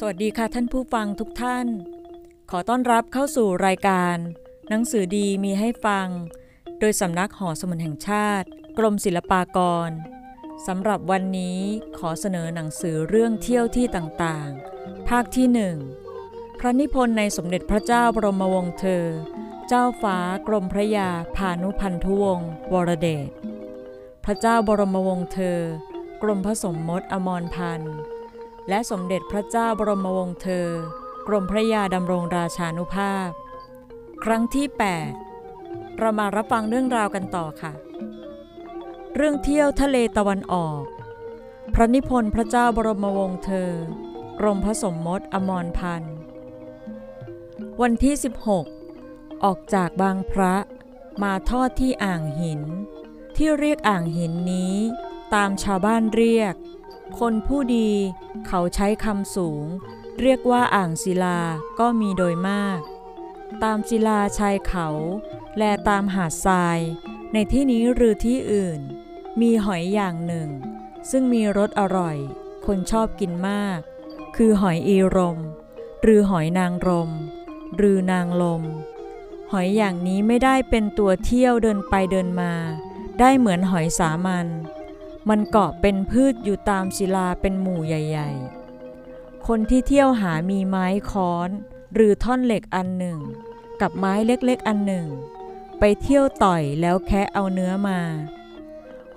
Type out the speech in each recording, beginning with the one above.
สวัสดีค่ะท่านผู้ฟังทุกท่าน ขอต้อนรับเข้าสู่รายการ หนังสือดีมีให้ฟัง โดยสำนักหอสมุนแห่งชาติ กรมศิลปากรสำหรับวันนี้ขอเสนอหนังสือเรื่องเที่ยวที่ต่างๆ ภาคที่หนึ่งพระนิพนธ์ในสมเด็จพระเจ้าบรมวงศ์เธอ เจ้าฟ้ากรมพระยาพานุพันธุวงศ์วรเดช พระเจ้าบรมวงศ์เธอ กรมพระสมมติอมรพันธ์ และสมเด็จพระเจ้าบรมวงศ์เธอ กรมพระยาดำรงราชานุภาพ ครั้งที่ 8 เรามารับฟังเรื่องราวกันต่อค่ะ เรื่องเที่ยวทะเลตะวันออก พระนิพนธ์พระเจ้าบรมวงศ์เธอ กรมพระสมมติอมรพันธ์ วันที่ 16 ออกจากบางพระมาทอดที่อ่างหิน ที่เรียกอ่างหินนี้ ตามชาวบ้านเรียก คนผู้ดีเขาใช้คำสูง เรียกว่าอ่างศิลาก็มีโดยมาก ตามศิลาชายเขา แลตามหาดทราย ในที่นี้หรือที่อื่น มีหอยอย่างหนึ่ง ซึ่งมีรสอร่อย คนชอบกินมาก คือหอยอีรม หรือหอยนางรม หรือนางลม หอยอย่างนี้ไม่ได้เป็นตัวเที่ยวเดินไปเดินมา ได้เหมือนหอยสามัญ มันเกาะเป็นพืชอยู่ตามศิลาเป็นหมู่ใหญ่ ๆ คนที่เที่ยวหามีไม้ค้อน หรือท่อนเหล็กอันหนึ่ง กับไม้เล็กๆอันหนึ่ง ไปเที่ยวต่อยแล้วแคะเอาเนื้อมา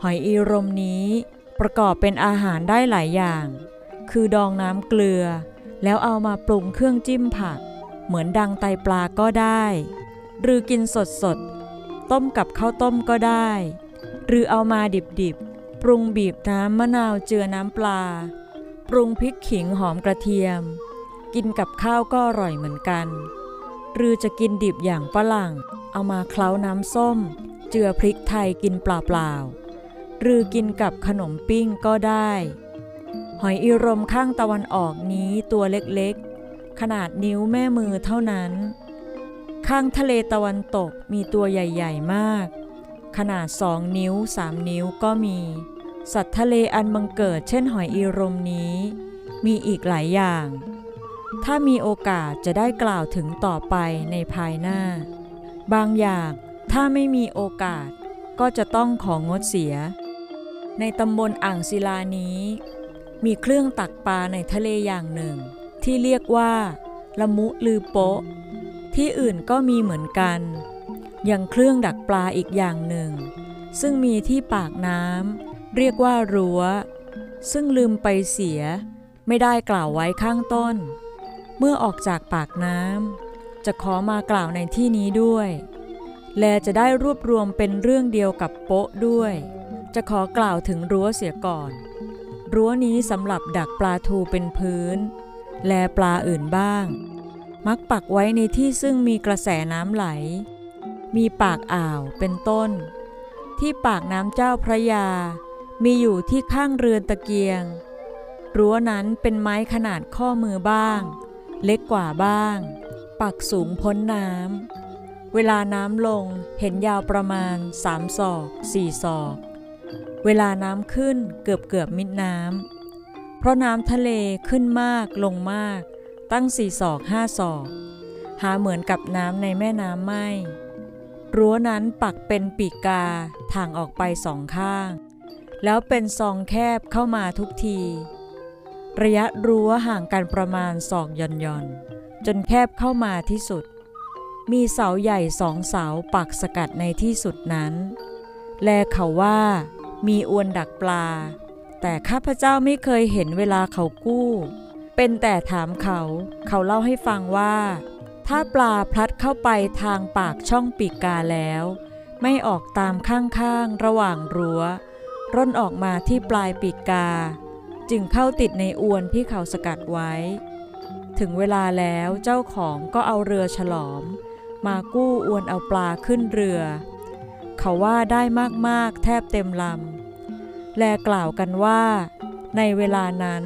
หอยอีรมนี้ประกอบเป็นอาหารได้หลายอย่าง คือดองน้ำเกลือ แล้วเอามาปรุงเครื่องจิ้มผัก เหมือนดังไตปลาก็ได้ หรือกินสดๆ ต้มกับข้าวต้มก็ได้ หรือเอามาดิบๆ ปรุงบีบน้ำมะนาวเจือน้ำปลา ปรุงพริกขิงหอมกระเทียม กินกับข้าวก็อร่อยเหมือนกัน หรือจะกินดิบอย่างฝรั่ง เอามาเคล้าน้ำส้ม เจือพริกไทยกินเปล่าๆหรือกินกับขนมปิ้งก็ได้ หอยอีรมข้างตะวันออกนี้ตัวเล็กๆ ขนาดนิ้วแม่มือเท่านั้น ข้างทะเลตะวันตกมีตัวใหญ่ ๆ มากขนาดสองนิ้วสามนิ้วก็มี สัตว์ทะเลอันบังเกิดเช่นหอยอีรมนี้ มีอีกหลายอย่าง ถ้ามีโอกาสจะได้กล่าวถึงต่อไปในภายหน้า บางอย่างถ้าไม่มีโอกาสก็จะต้องของงดเสีย ในตำบลอ่างศิลานี้ มีเครื่องตักปลาในทะเลอย่างหนึ่ง ที่เรียกว่า ละมุลือโปะที่อื่นก็มีเหมือนกันอย่างเครื่องดักปลาอีกอย่างหนึ่ง ซึ่งมีที่ปากน้ำ เรียกว่ารั้ว ซึ่งลืมไปเสีย ไม่ได้กล่าวไว้ข้างต้น เมื่อออกจากปากน้ำจะขอมากล่าวในที่นี้ด้วย และจะได้รวบรวมเป็นเรื่องเดียวกับโป๊ะด้วย จะขอกล่าวถึงรั้วเสียก่อน รั้วนี้สำหรับดักปลาทูเป็นพื้น แลปลาอื่นบ้าง มักปักไว้ในที่ซึ่งมีกระแสน้ำไหล มีปากอ่าวเป็นต้น ที่ปากน้ำเจ้าพระยา มีอยู่ที่ข้างเรือนตะเกียง รั้วนั้นเป็นไม้ขนาดข้อมือบ้าง เล็กกว่าบ้าง ปักสูงพ้นน้ำ เวลาน้ำลงเห็นยาวประมาณสามศอกสี่ศอก เวลาน้ำขึ้นเกือบเกือบมิดน้ำ เพราะน้ำทะเลขึ้นมากลงมาก ตั้งสี่ศอกห้าศอก หาเหมือนกับน้ำในแม่น้ำไม่รั้วนั้นปักเป็นปีกกา ทางออกไปสองข้าง แล้วเป็นซองแคบเข้ามาทุกที ระยะรั้วห่างกันประมาณศอกย่อนย่อนๆจนแคบเข้ามาที่สุด มีเสาใหญ่สองเสาปักสกัดในที่สุดนั้น แลเขาว่ามีอวนดักปลา แต่ข้าพเจ้าไม่เคยเห็นเวลาเขากู้ เป็นแต่ถามเขา เขาเล่าให้ฟังว่า ถ้าปลาพลัดเข้าไปทางปากช่องปีกกาแล้ว ไม่ออกตามข้างๆระหว่างรั้ว ร่นออกมาที่ปลายปีกกา จึงเข้าติดในอวนที่เขาสกัดไว้ ถึงเวลาแล้วเจ้าของก็เอาเรือฉลอม มากู้อวนเอาปลาขึ้นเรือ เขาว่าได้มากๆแทบเต็มลำ แลกล่าวกันว่า ในเวลานั้น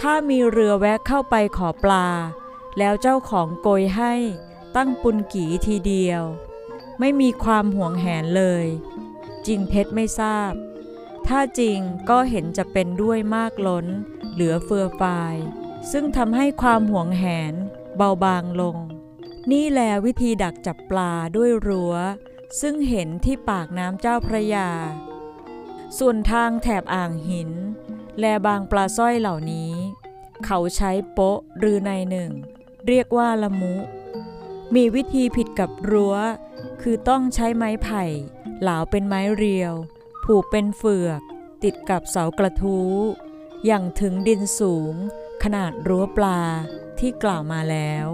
ถ้ามีเรือแวะเข้าไปขอปลา แล้วเจ้าของโกยให้ตั้งปุนกี่ทีเดียว ไม่มีความห่วงแหนเลย จริงเท็จไม่ทราบ ถ้าจริงก็เห็นจะเป็นด้วยมากล้น เหลือเฟือฟาย ซึ่งทำให้ความหวงแหน เบาบางลง นี่แลวิธีดักจับปลาด้วยรั้ว ซึ่งเห็นที่ปากน้ำเจ้าพระยา ส่วนทางแถบอ่างหิน แลบางปลาสร้อยเหล่านี้ เขาใช้โป๊ะหรือในหนึ่ง เรียกว่าละมุ มีวิธีผิดกับรั้ว คือต้องใช้ไม้ไผ่ เหลาเป็นไม้เรียว ผูกเป็นเฟือก ติดกับเสากระทู้ อย่างถึงดินสูง ขนาดรั้วปลาที่กล่าวมาแล้ว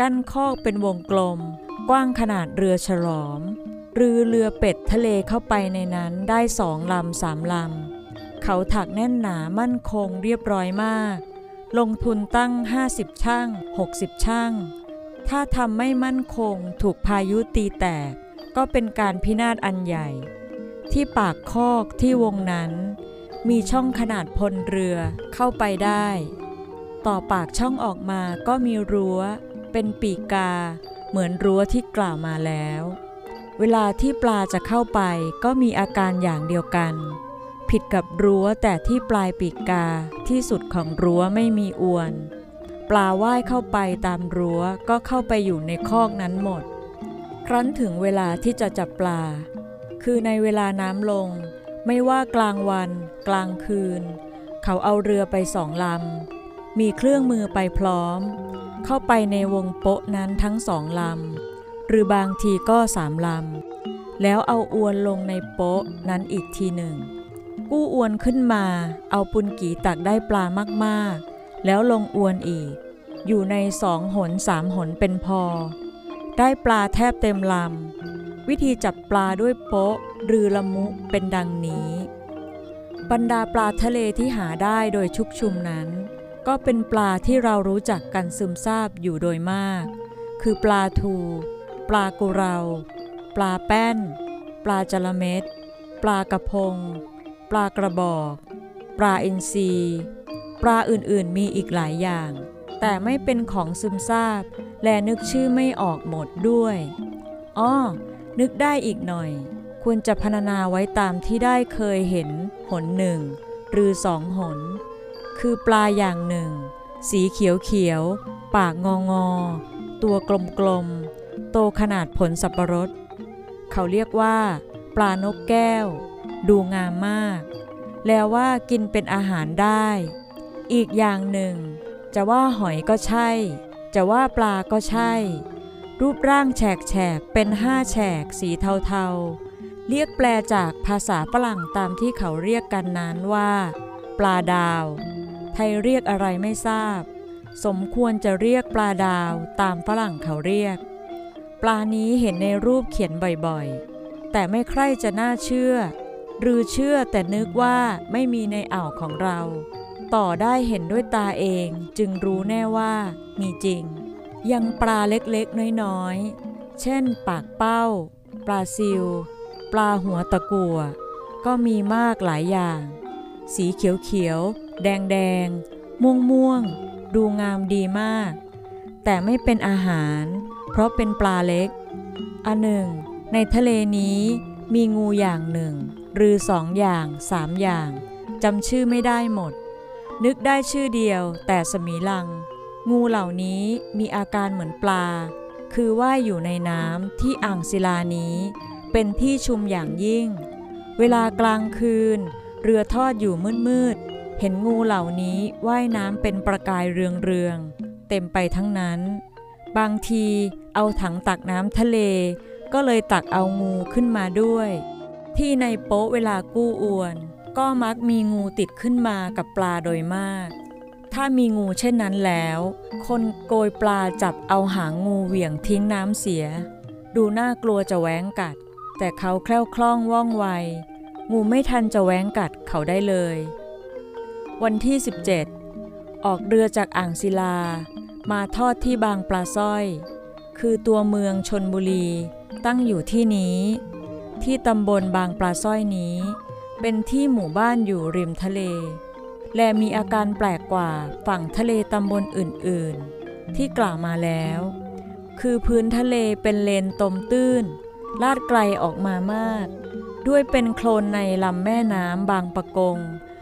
กั้นคอกเป็นวงกลม กว้างขนาดเรือฉลอมรือเรือเป็ดทะเลเข้าไปในนั้นได้สองลำสามลำ เขาถักแน่นหนามั่นคงเรียบร้อยมาก ลงทุนตั้ง 50 ช่าง 60 ช่าง ถ้าทำไม่มั่นคงถูกพายุตีแตกก็เป็นการพินาศอันใหญ่ ที่ปากคอกที่วงนั้น มีช่องขนาดพลเรือเข้าไปได้ ต่อปากช่องออกมาก็มีรั้ว เป็นปีกา เหมือนรั้วที่กล่าวมาแล้ว เวลาที่ปลาจะเข้าไปก็มีอาการอย่างเดียวกัน ผิดกับรั้วแต่ที่ปลายปีกาที่สุดของรั้วไม่มีอวน ปลาว่ายเข้าไปตามรั้วก็เข้าไปอยู่ในคอกนั้นหมด ครั้นถึงเวลาที่จะจับปลา คือในเวลาน้ำลง ไม่ว่ากลางวัน กลางคืน เขาเอาเรือไปสองลำ มีเครื่องมือไปพร้อม เข้าไปในวงโป๊ะนั้นทั้งสองลำ หรือบางทีก็สามลำ แล้วเอาอวนลงในโป๊ะนั้นอีกทีหนึ่ง กู้อวนขึ้นมา เอาปุนกีตักได้ปลามากๆ แล้วลงอวนอีก อยู่ในสองหนสามหนเป็นพอ ได้ปลาแทบเต็มลำ วิธีจับปลาด้วยโป๊ะหรือละมุเป็นดังนี้ บรรดาปลาทะเลที่หาได้โดยชุกชุมนั้น ก็เป็นปลาที่เรารู้จักกันซึมซาบอยู่โดยมาก คือปลาทู ปลากุเรา ปลาแป้น ปลาจระเม็ด ปลากระพง ปลากระบอก ปลาอินทรีปลาอื่นๆมีอีกหลายอย่าง แต่ไม่เป็นของซึมซาบ และนึกชื่อไม่ออกหมดด้วยอ้อ นึกได้อีกหน่อย ควรจะพรรณนาไว้ตามที่ได้เคยเห็น หนหนึ่ง หรือสองหน คือปลาอย่างหนึ่ง สีเขียวเขียว ปากงองอ ตัวกลมๆโตขนาดผลสับปะรด เขาเรียกว่า ปลานกแก้ว ดูงามมาก แล้วว่ากินเป็นอาหารได้ อีกอย่างหนึ่ง จะว่าหอยก็ใช่ จะว่าปลาก็ใช่ รูปร่างแฉกแฉกเป็นห้าแฉกสีเทาๆ เรียกแปลจากภาษาฝรั่งตามที่เขาเรียกกันนั้นว่า ปลาดาว ไทยเรียกอะไรไม่ทราบ สมควรจะเรียกปลาดาวตามฝรั่งเขาเรียก ปลานี้เห็นในรูปเขียนบ่อยๆ แต่ไม่ใคร่จะน่าเชื่อ หรือเชื่อแต่นึกว่าไม่มีในอ่าวของเรา ต่อได้เห็นด้วยตาเองจึงรู้แน่ว่ามีจริง ยังปลาเล็กๆ น้อยๆ เช่นปากเป้า ปลาซิว ปลาหัวตะกัว ก็มีมากหลายอย่าง สีเขียวๆ แดงๆ ม่วงๆ ดูงามดีมาก แต่ไม่เป็นอาหาร เพราะเป็นปลาเล็ก อันหนึ่ง ในทะเลนี้มีงูอย่างหนึ่ง หรือสองอย่างสามอย่างจำชื่อไม่ได้หมด นึกได้ชื่อเดียวแต่สมีลัง งูเหล่านี้มีอาการเหมือนปลา คือว่ายอยู่ในน้ำที่อ่างศิลานี้ เป็นที่ชุมอย่างยิ่ง เวลากลางคืน เรือทอดอยู่มืดๆ เห็นงูเหล่านี้ว่ายน้ำเป็นประกายเรืองๆ เต็มไปทั้งนั้น บางทีเอาถังตักน้ำทะเล ก็เลยตักเอางูขึ้นมาด้วย ที่ในโป๊ะเวลากู้อวน ก็มักมีงูติดขึ้นมากับปลาโดยมาก ถ้ามีงูเช่นนั้นแล้ว คนโกยปลาจับเอาหางงูเหวี่ยงทิ้งน้ำเสีย ดูน่ากลัวจะแหวงกัด แต่เขาแคล่วคล่องว่องไว งูไม่ทันจะแหวงกัดเขาได้เลย วันที่ 17 ออกเรือจากอ่างศิลา มาทอดที่บางปลาสร้อย คือตัวเมืองชนบุรีตั้งอยู่ที่นี้ ที่ตำบลบางปลาสร้อยนี้ เป็นที่หมู่บ้านอยู่ริมทะเล และมีอาการแปลกกว่าฝั่งทะเลตำบลอื่นๆ ที่กล่าวมาแล้ว คือพื้นทะเลเป็นเลนตมตื้น ลาดไกลออกมามาก ด้วยเป็นโคลนในลำแม่น้ำบางปะกง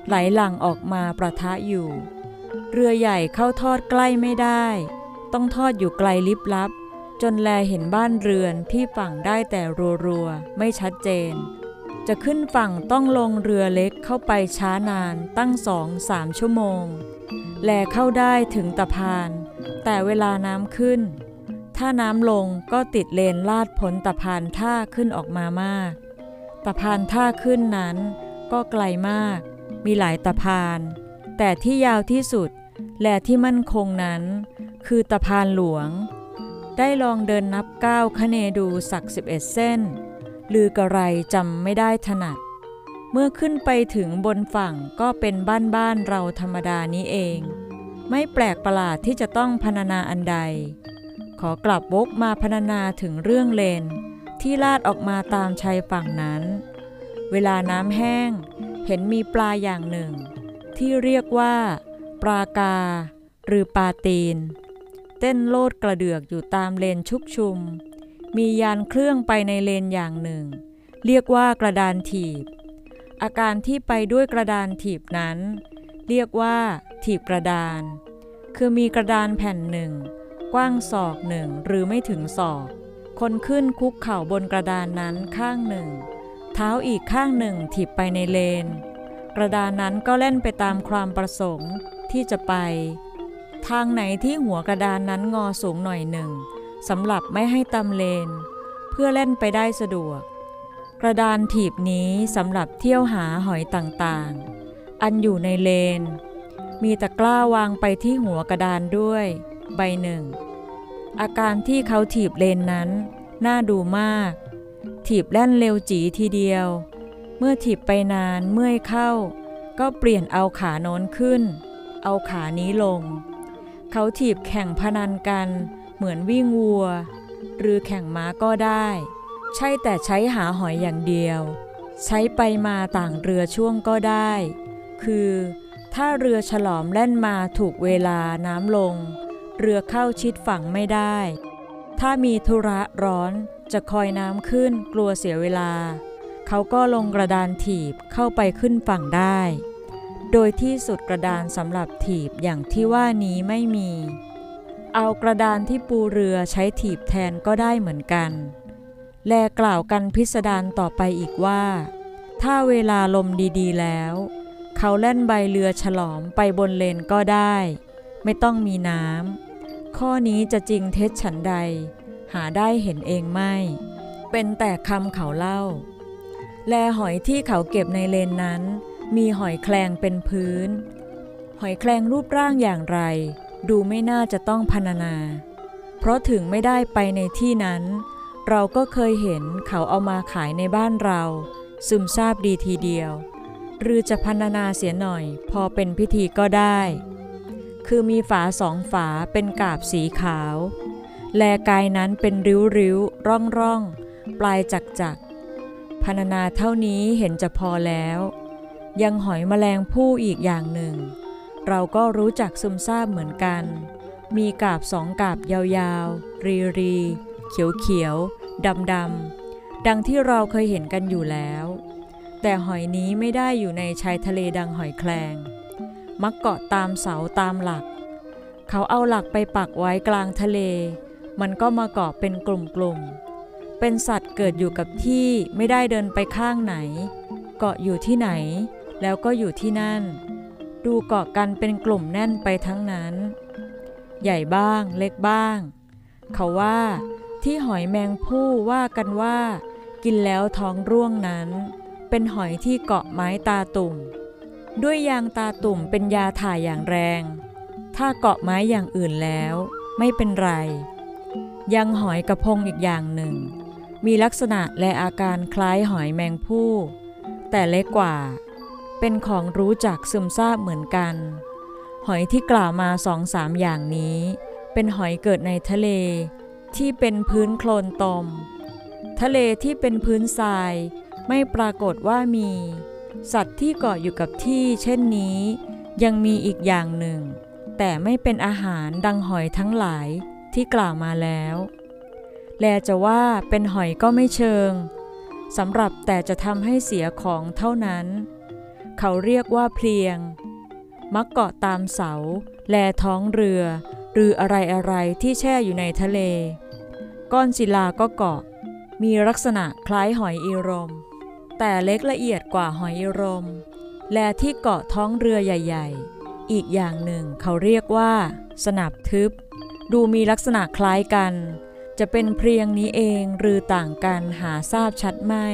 ไหลหลั่งออกมาประทะอยู่ เรือใหญ่เข้าทอดใกล้ไม่ได้ ต้องทอดอยู่ไกลลิบลับ จนแลเห็นบ้านเรือนที่ฝั่งได้แต่รัวๆ ไม่ชัดเจน จะขึ้นฝั่งต้องลงเรือเล็กเข้าไปช้านานตั้งสองสามชั่วโมง แลเข้าได้ถึงตะพาน แต่เวลาน้ำขึ้น ถ้าน้ำลงก็ติดเลนลาดพ้นตะพานท่าขึ้นออกมามาก ตะพานท่าขึ้นนั้นก็ไกลมาก มีหลายตะพาน แต่ที่ยาวที่สุดและที่มั่นคงนั้น คือตะพานหลวง ได้ลองเดินนับก้าวคเนดูสักสิบเอ็ดเส้น ลือกระไรจำไม่ได้ถนัด เมื่อขึ้นไปถึงบนฝั่งก็เป็นบ้านบ้านเราธรรมดานี้เอง ไม่แปลกประหลาดที่จะต้องพรรณนาอันใด ขอกลับวกมาพรรณนาถึงเรื่องเลน ที่ลาดออกมาตามชายฝั่งนั้น เวลาน้ำแห้ง เห็นมีปลาอย่างหนึ่ง ที่เรียกว่า ปลากา หรือปลาตีน เต้นโลดกระเดือกอยู่ตามเลนชุกชุม มียานเครื่องไปในเลนอย่างหนึ่ง เรียกว่ากระดานถีบ อาการที่ไปด้วยกระดานถีบนั้น เรียกว่า ถีบกระดาน คือมีกระดานแผ่นหนึ่ง กว้างศอกหนึ่งหรือไม่ถึงศอก คนขึ้นคุกเข่าบนกระดานนั้นข้างหนึ่ง เท้าอีกข้างหนึ่งถีบไปในเลน กระดานนั้นก็เล่นไปตามความประสงค์ที่จะไป ทางไหนที่หัวกระดานนั้นงอสูงหน่อยหนึ่ง สำหรับไม่ให้ตำเลน เพื่อเล่นไปได้สะดวก กระดานถีบนี้สำหรับเที่ยวหาหอยต่างๆ อันอยู่ในเลน มีตะกร้าวางไปที่หัวกระดานด้วย ใบหนึ่ง อาการที่เขาถีบเลนนั้น น่าดูมาก ถีบแล่นเร็วจีทีเดียว เมื่อถีบไปนานเมื่อยเข้า ก็เปลี่ยนเอาขาโน้นขึ้น เอาขานี้ลง เขาถีบแข่งพนันกัน เหมือนวิ่งวัว หรือแข่งม้าก็ได้ ใช่แต่ใช้หาหอยอย่างเดียว ใช้ไปมาต่างเรือช่วงก็ได้ คือ ถ้าเรือฉลอมแล่นมาถูกเวลาน้ำลง เรือเข้าชิดฝั่งไม่ได้ ถ้ามีธุระร้อนจะคอยน้ำขึ้นกลัวเสียเวลา เขาก็ลงกระดานถีบเข้าไปขึ้นฝั่งได้ โดยที่สุดกระดานสำหรับถีบอย่างที่ว่านี้ไม่มี เอากระดานที่ปูเรือใช้ถีบแทนก็ได้เหมือนกัน แลกล่าวกันพิสดารต่อไปอีกว่า ถ้าเวลาลมดีๆแล้ว เขาเล่นใบเรือฉลอมไปบนเลนก็ได้ ไม่ต้องมีน้ำข้อนี้จะจริงเท็จฉันใด หาได้เห็นเองไม่ เป็นแต่คำเขาเล่า แลหอยที่เขาเก็บในเลนนั้น มีหอยแคลงเป็นพื้น หอยแคลงรูปร่างอย่างไร ดูไม่น่าจะต้องพรรณนา เพราะถึงไม่ได้ไปในที่นั้น เราก็เคยเห็นเขาเอามาขายในบ้านเรา ซึมซาบดีทีเดียว หรือจะพรรณนาเสียหน่อย พอเป็นพิธีก็ได้ คือมีฝาสองฝาเป็นกาบสีขาว แลกายนั้นเป็นริ้วริ้วร่องร่องปลายจักจักพรรณนาเท่านี้เห็นจะพอแล้ว ยังหอยแมลงผู้อีกอย่างหนึ่ง เราก็รู้จักซึมซาบเหมือนกัน มีกาบสองกาบยาวๆ รีรี เขียวเขียวดำดำดังที่เราเคยเห็นกันอยู่แล้ว แต่หอยนี้ไม่ได้อยู่ในชายทะเลดังหอยแคลง มักเกาะตามเสาตามหลัก เขาเอาหลักไปปักไว้กลางทะเล มันก็มาเกาะเป็นกลุ่มๆ เป็นสัตว์เกิดอยู่กับที่ไม่ได้เดินไปข้างไหน เกาะอยู่ที่ไหน แล้วก็อยู่ที่นั่น ดูเกาะกันเป็นกลุ่มแน่นไปทั้งนั้น ใหญ่บ้างเล็กบ้าง เขาว่าที่หอยแมงผู้ว่ากันว่า กินแล้วท้องร่วงนั้น เป็นหอยที่เกาะไม้ตาตุ่ม ด้วยยางตาตุ่มเป็นยาถ่ายอย่างแรง ถ้าเกาะไม้อย่างอื่นแล้ว ไม่เป็นไร ยังหอยกระพงอีกอย่างหนึ่ง มีลักษณะและอาการคล้ายหอยแมงผู้ แต่เล็กกว่า เป็นของรู้จักซึมซาบเหมือนกัน หอยที่กล่าวมาสองสามอย่างนี้ เป็นหอยเกิดในทะเล ที่เป็นพื้นโคลนตม ทะเลที่เป็นพื้นทราย ไม่ปรากฏว่ามี สัตว์ที่เกาะอยู่กับที่ เช่นนี้ ยังมีอีกอย่างหนึ่ง แต่ไม่เป็นอาหารดังหอยทั้งหลายที่กล่าวมาแล้ว แลจะว่าเป็นหอยก็ไม่เชิงสำหรับแต่จะทำให้เสียของเท่านั้น เขาเรียกว่าเพลียง มักเกาะตามเสา แลท้องเรือ หรืออะไรอะไรที่แช่อยู่ในทะเล ก้อนศิลาก็เกาะ มีลักษณะคล้ายหอยอีรม แต่เล็กละเอียดกว่าหอยอีรม และที่เกาะท้องเรือใหญ่ ๆ อีกอย่างหนึ่งเขาเรียกว่า สนับทึบ ดูมีลักษณะคล้ายกัน จะเป็นเพียงนี้เองหรือต่างกันหาทราบชัดไม่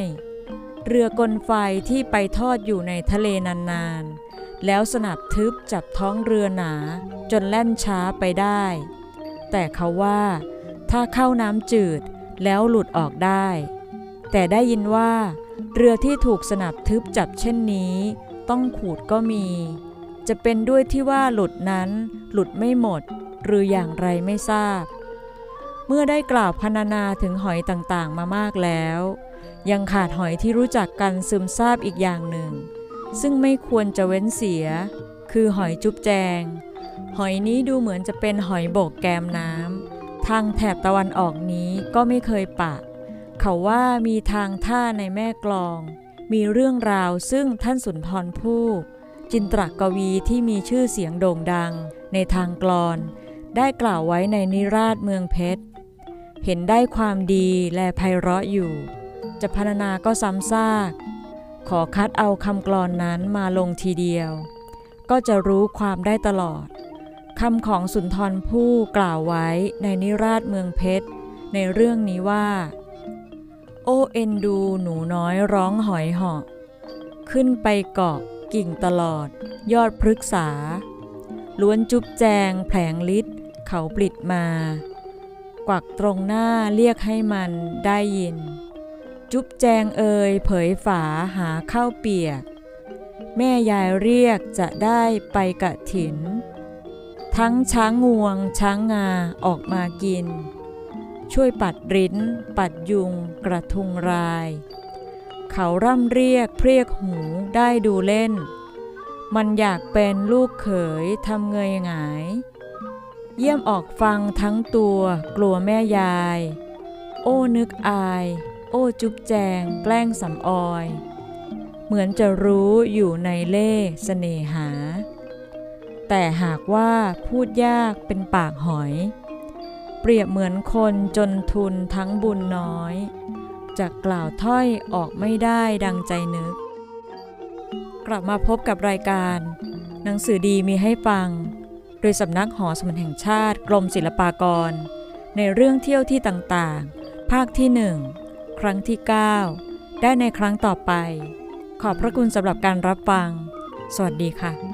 เรือกลไฟที่ไปทอดอยู่ในทะเลนานๆ แล้วสนับทึบจับท้องเรือหนาจนแล่นช้าไปได้ แต่เขาว่า ถ้าเข้าน้ำจืดแล้วหลุดออกได้ แต่ได้ยินว่า เรือที่ถูกสนับทึบจับเช่นนี้ ต้องขูดก็มี จะเป็นด้วยที่ว่าหลุดนั้นหลุดไม่หมด หรืออย่างไรไม่ทราบ เมื่อได้กล่าวพรรณนาถึงหอยต่างๆมามากแล้ว ยังขาดหอยที่รู้จักกันซึมซาบอีกอย่างหนึ่ง ซึ่งไม่ควรจะเว้นเสีย คือหอยจุ๊บแจง หอยนี้ดูเหมือนจะเป็นหอยโบกแกมน้ำทางแถบตะวันออกนี้ก็ไม่เคยปะ เขาว่ามีทางท่าในแม่กลอง มีเรื่องราวซึ่งท่านสุนทรภู่จินตรกวีที่มีชื่อเสียงโด่งดัง ในทางกลอน ได้กล่าวไว้ในนิราชเมืองเพชร เห็นได้ความดีและไพเราะอยู่ จะพรรณนาก็ซ้ำซาก ขอคัดเอาคำกลอนนั้นมาลงทีเดียว ก็จะรู้ความได้ตลอดคำของสุนทรภู่กล่าวไว้ในนิราชเมืองเพชร ในเรื่องนี้ว่า โอเอ็นดูหนูน้อยร้องหอยเหาะ ขึ้นไปเกาะกิ่งตลอด ยอดพฤกษา ล้วนจุบแจงแผลงลิดเขาปลิดมา กวักตรงหน้าเรียกให้มันได้ยิน จุ๊บแจงเอ่ยเผยฝาหาข้าวเปียก แม่ยายเรียกจะได้ไปกะถิน ทั้งช้างงวง ช้างงาออกมากิน ช่วยปัดริ้น ปัดยุง กระทุงราย เขาร่ำเรียกเพรียกหูได้ดูเล่น มันอยากเป็นลูกเขยทำเงยหงาย เยี่ยมออกฟังทั้งตัวกลัวแม่ยาย โอ้นึกอาย อ้จุ๊บแจง แกล้งสำออย เหมือนจะรู้อยู่ในเล่เสน่หา แต่หากว่าพูดยากเป็นปากหอย เปรียบเหมือนคนจนทุนทั้งบุญน้อยจะกล่าวถ้อยออกไม่ได้ดังใจนึก กลับมาพบกับรายการ หนังสือดีมีให้ฟัง โดยสำนักหอสมุดแห่งชาติกรมศิลปากร ในเรื่องเที่ยวที่ต่างๆ ภาคที่หนึ่ง รั้งที่ 9 ได้ในครั้งต่อไป ขอบพระคุณสำหรับการรับฟัง สวัสดีค่ะ